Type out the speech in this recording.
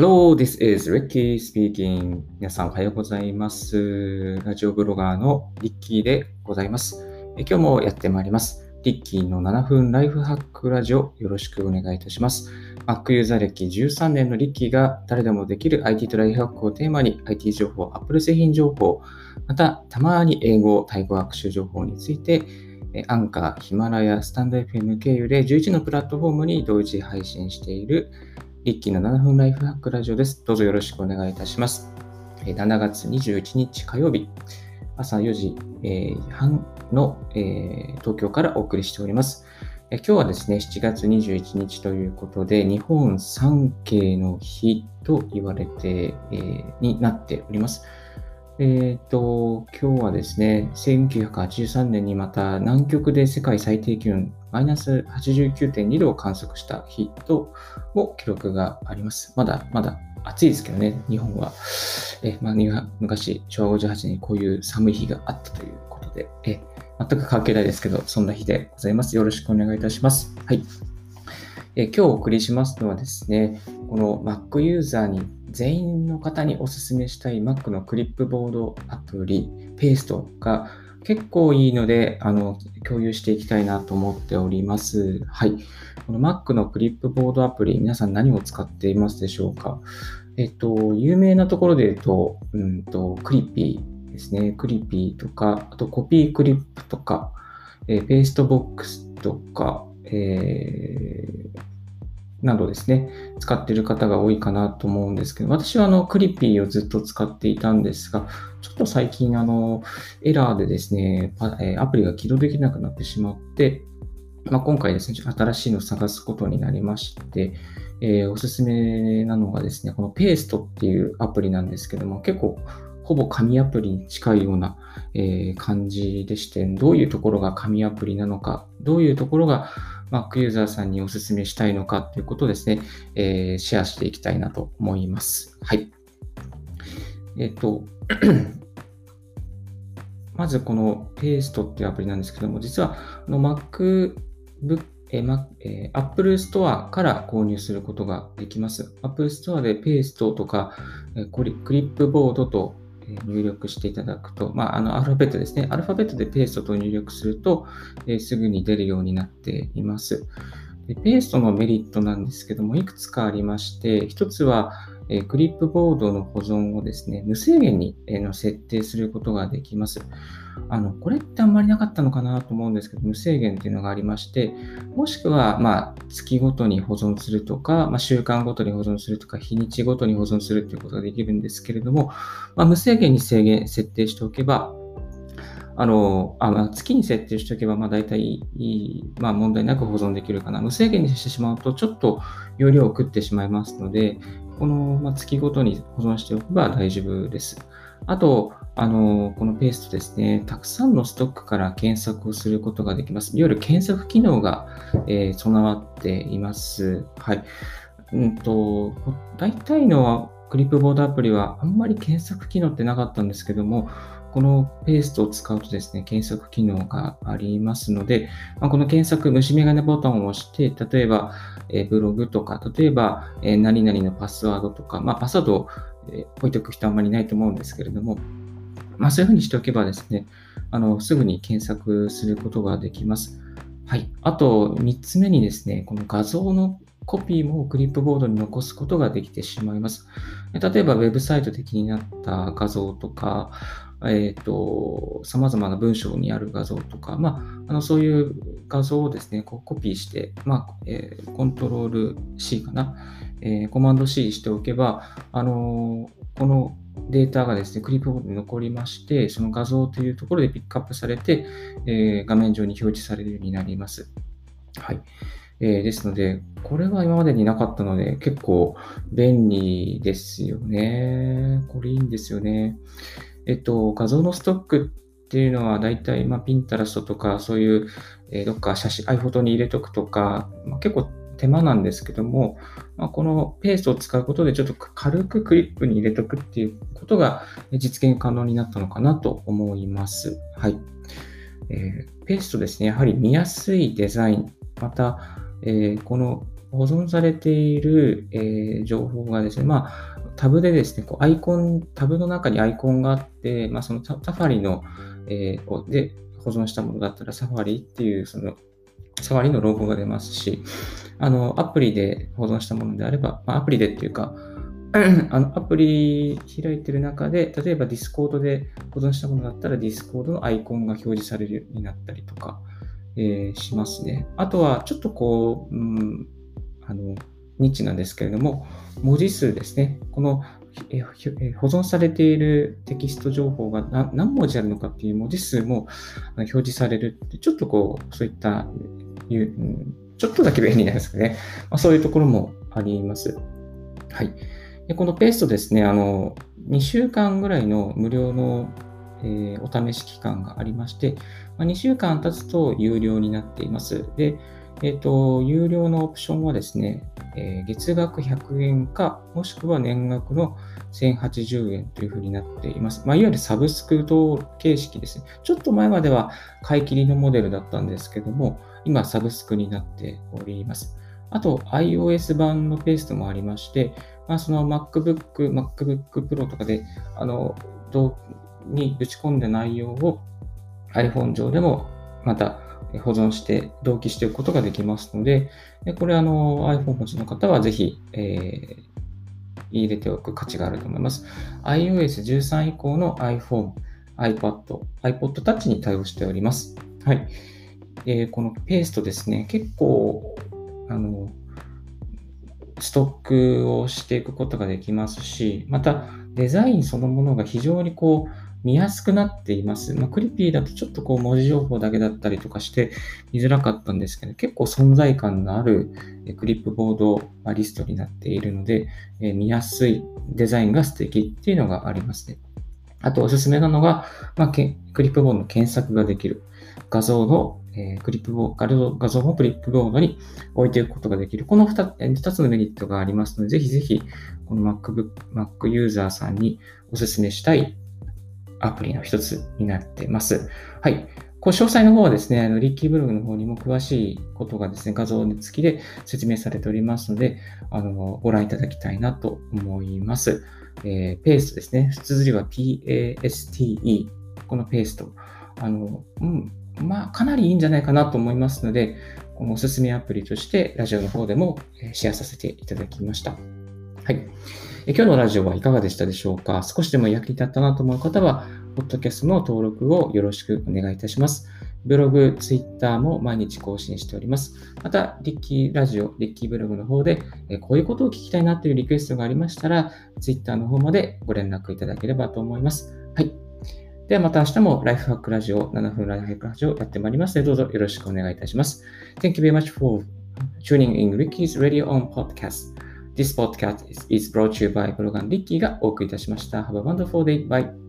Hello, this is Ricky speaking. 皆さんおはようございます。ラジオブロガーのリッキーでございます。え今日もやってまいります。リッキーの7分ライフハックラジオよろしくお願いいたします。Mac ユーザー歴13年のリッキーが誰でもできる IT とライフハックをテーマに IT 情報、Apple 製品情報、またたまに英語、タイ語学習情報についてアンカー、ヒマラヤ、スタンド FM 経由で11のプラットフォームに同時配信しているリッキーの7分ライフハックラジオです。どうぞよろしくお願いいたします。7月21日火曜日、朝4時、えー半の、えー東京からお送りしております。今日はですね、7月21日ということで、日本三景の日と言われて、えーになっております。えっ、と、今日はですね、1983年にまた南極で世界最低気温マイナス89.2度を観測した日とも記録があります。まだまだ暑いですけどね、日本は。えまあ、昔、昭和58年にこういう寒い日があったということで、え全く関係ないですけど、そんな日でございます。よろしくお願いいたします。はい。え今日お送りしますのはですね、この Mac ユーザーに全員の方にお勧めしたい Mac のクリップボードアプリ、ペーストが結構いいので、あの、共有していきたいなと思っております。はい。この Mac のクリップボードアプリ、皆さん何を使っていますでしょうか？えっと、有名なところで言うと、うんと、 Clipy ですね。 Clipy とか、あと CopyClip とか、えー PasteBox とか、えーなどですね、使っている方が多いかなと思うんですけど、私はあの Clipy をずっと使っていたんですが、ちょっと最近あのエラーでですね、アプリが起動できなくなってしまって、まあ、今回ですね、新しいのを探すことになりまして、えーおすすめなのがですね、このペーストっていうアプリなんですけども、結構ほぼ紙アプリに近いような、えー感じでして、どういうところが紙アプリなのか、どういうところが Mac ユーザーさんにお勧めしたいのかということをですね、えーシェアしていきたいなと思います。はい。えっ、と、まずこのペーストっていうアプリなんですけども、実はあの MacBook えー Mac えー Apple Store から購入することができます。Apple Store でペーストとか、えークリップボードと入力していただくと、まあ、あのアルファベットですね。アルファベットでペーストと入力すると、えーすぐに出るようになっています。でペーストのメリットなんですけども、いくつかありまして、1つは、えクリップボードの保存をですね、無制限に、えの設定することができます。あの、これってあんまりなかったのかなと思うんですけど、無制限っていうのがありまして、もしくは、まあ、月ごとに保存するとか、まあ、週間ごとに保存するとか、日にちごとに保存するということができるんですけれども、まあ、無制限に制限、設定しておけば、あの、あまあ、月に設定しておけば、まあ、大体、まあ、問題なく保存できるかな。無制限にしてしまうと、ちょっと容量を食ってしまいますので、この、ま、月ごとに保存しておけば大丈夫です。あと、あの、このペーストですね、たくさんのストックから検索をすることができます。いわゆる検索機能が、えー備わっています。はい。うんと、大体のクリップボードアプリはあんまり検索機能ってなかったんですけども、このペーストを使うとですね、検索機能がありますので、ま、この検索、虫眼鏡ボタンを押して、例えば、えブログとか、例えば、え何々のパスワードとか、まあ、パスワードを、え置いておく人はあんまりいないと思うんですけれども、まあ、そういうふうにしておけばですね、あのすぐに検索することができます。はい。あと、3つ目にですね、この画像のコピーもクリップボードに残すことができてしまいます。例えば、ウェブサイトで気になった画像とか、えっ、と、様々な文章にある画像とか、まあ、あのそういう画像をですね、こうコピーして、まあ、えーコントロール C かな、えーコマンド C しておけば、あのこのデータがですね、クリップボードに残りまして、その画像というところでピックアップされて、え画面上に表示されるようになります。はい。えーですので、これは今までになかったので、結構便利ですよね。これいいんですよね。えっと、画像のストックっていうのは、だいたい、まあ、ピンタラストとか、そういう、えーどっか写真、iPhoto に入れとくとか、まあ、結構手間なんですけども、まあ、このペーストを使うことで、ちょっと軽くクリップに入れとくっていうことが実現可能になったのかなと思います。はい。えーペーストですね、やはり見やすいデザイン、また、えーこの保存されている、えー、情報がですね、まあ、タブでですね、こうアイコン、タブの中にアイコンがあって、まあ、そのサファリの、えー、で保存したものだったらサファリっていう、そのサファリのロゴが出ますし、あの、アプリで保存したものであれば、まあ、アプリでっていうか、あのアプリ開いてる中で、例えば Discord で保存したものだったら Discord のアイコンが表示されるようになったりとか、えー、しますね。あとは、ちょっとこう、うん、あの、ニッチなんですけれども、文字数ですね。この保存されているテキスト情報が何文字あるのかっていう文字数も表示されるって、ちょっとこう、そういった、うんちょっとだけ便利なんですかね。まあ、そういうところもあります。はい。でこのペーストですね、あの、2週間ぐらいの無料の、えー、お試し期間がありまして、まあ、2週間経つと有料になっています。で、えっ、ー、と、有料のオプションはですね、えー、月額100円か、もしくは年額の1080円というふうになっています。まあ、いわゆるサブスク等形式ですね。ちょっと前までは買い切りのモデルだったんですけども、今サブスクになっております。あと、iOS 版のペーストもありまして、まあ、その MacBook、MacBook Pro とかで、あの、に打ち込んだ内容を iPhone 上でもまた保存して同期しておくことができますので、これあの iPhone 持ちの方はぜひ、えー、入れておく価値があると思います。iOS13 以降の iPhone、iPad、iPod Touch に対応しております。はい。えー、このペーストですね、結構、あの、ストックをしていくことができますし、またデザインそのものが非常にこう、見やすくなっています。まあ、クリピーだとちょっとこう文字情報だけだったりとかして見づらかったんですけど、結構存在感のあるクリップボードリストになっているので、え見やすいデザインが素敵っていうのがありますね。あとおすすめなのが、まあ、クリップボードの検索ができる。画像の、え、クリップボード、画像をクリップボードに置いていくことができる。この 2, 2つのメリットがありますので、ぜひぜひ、この MacBook、Mac ユーザーさんにおすすめしたいアプリの一つになってます。はい。こう詳細の方はですね、あのリッキーブログの方にも詳しいことがですね、画像付きで説明されておりますので、あのご覧いただきたいなと思います。えー、ペーストですね。綴りは PASTE。このペースト。あの、うん、まあ、かなりいいんじゃないかなと思いますので、このおすすめアプリとしてラジオの方でもシェアさせていただきました。はい。今日のラジオはいかがでしたでしょうか？少しでも役に立ったなと思う方は、ポッドキャストの登録をよろしくお願いいたします。ブログ、ツイッターも毎日更新しております。また、リッキーラジオ、リッキーブログの方で、こういうことを聞きたいなというリクエストがありましたら、ツイッターの方までご連絡いただければと思います。はい。ではまた明日もライフハックラジオ、7分ライフハックラジオやってまいりますので、どうぞよろしくお願いいたします。Thank you very much for tuning in Ricky's Radio on Podcast. This podcast is, brought to you by ブロガンリッキーがお送りいたしました。Have a wonderful day. Bye.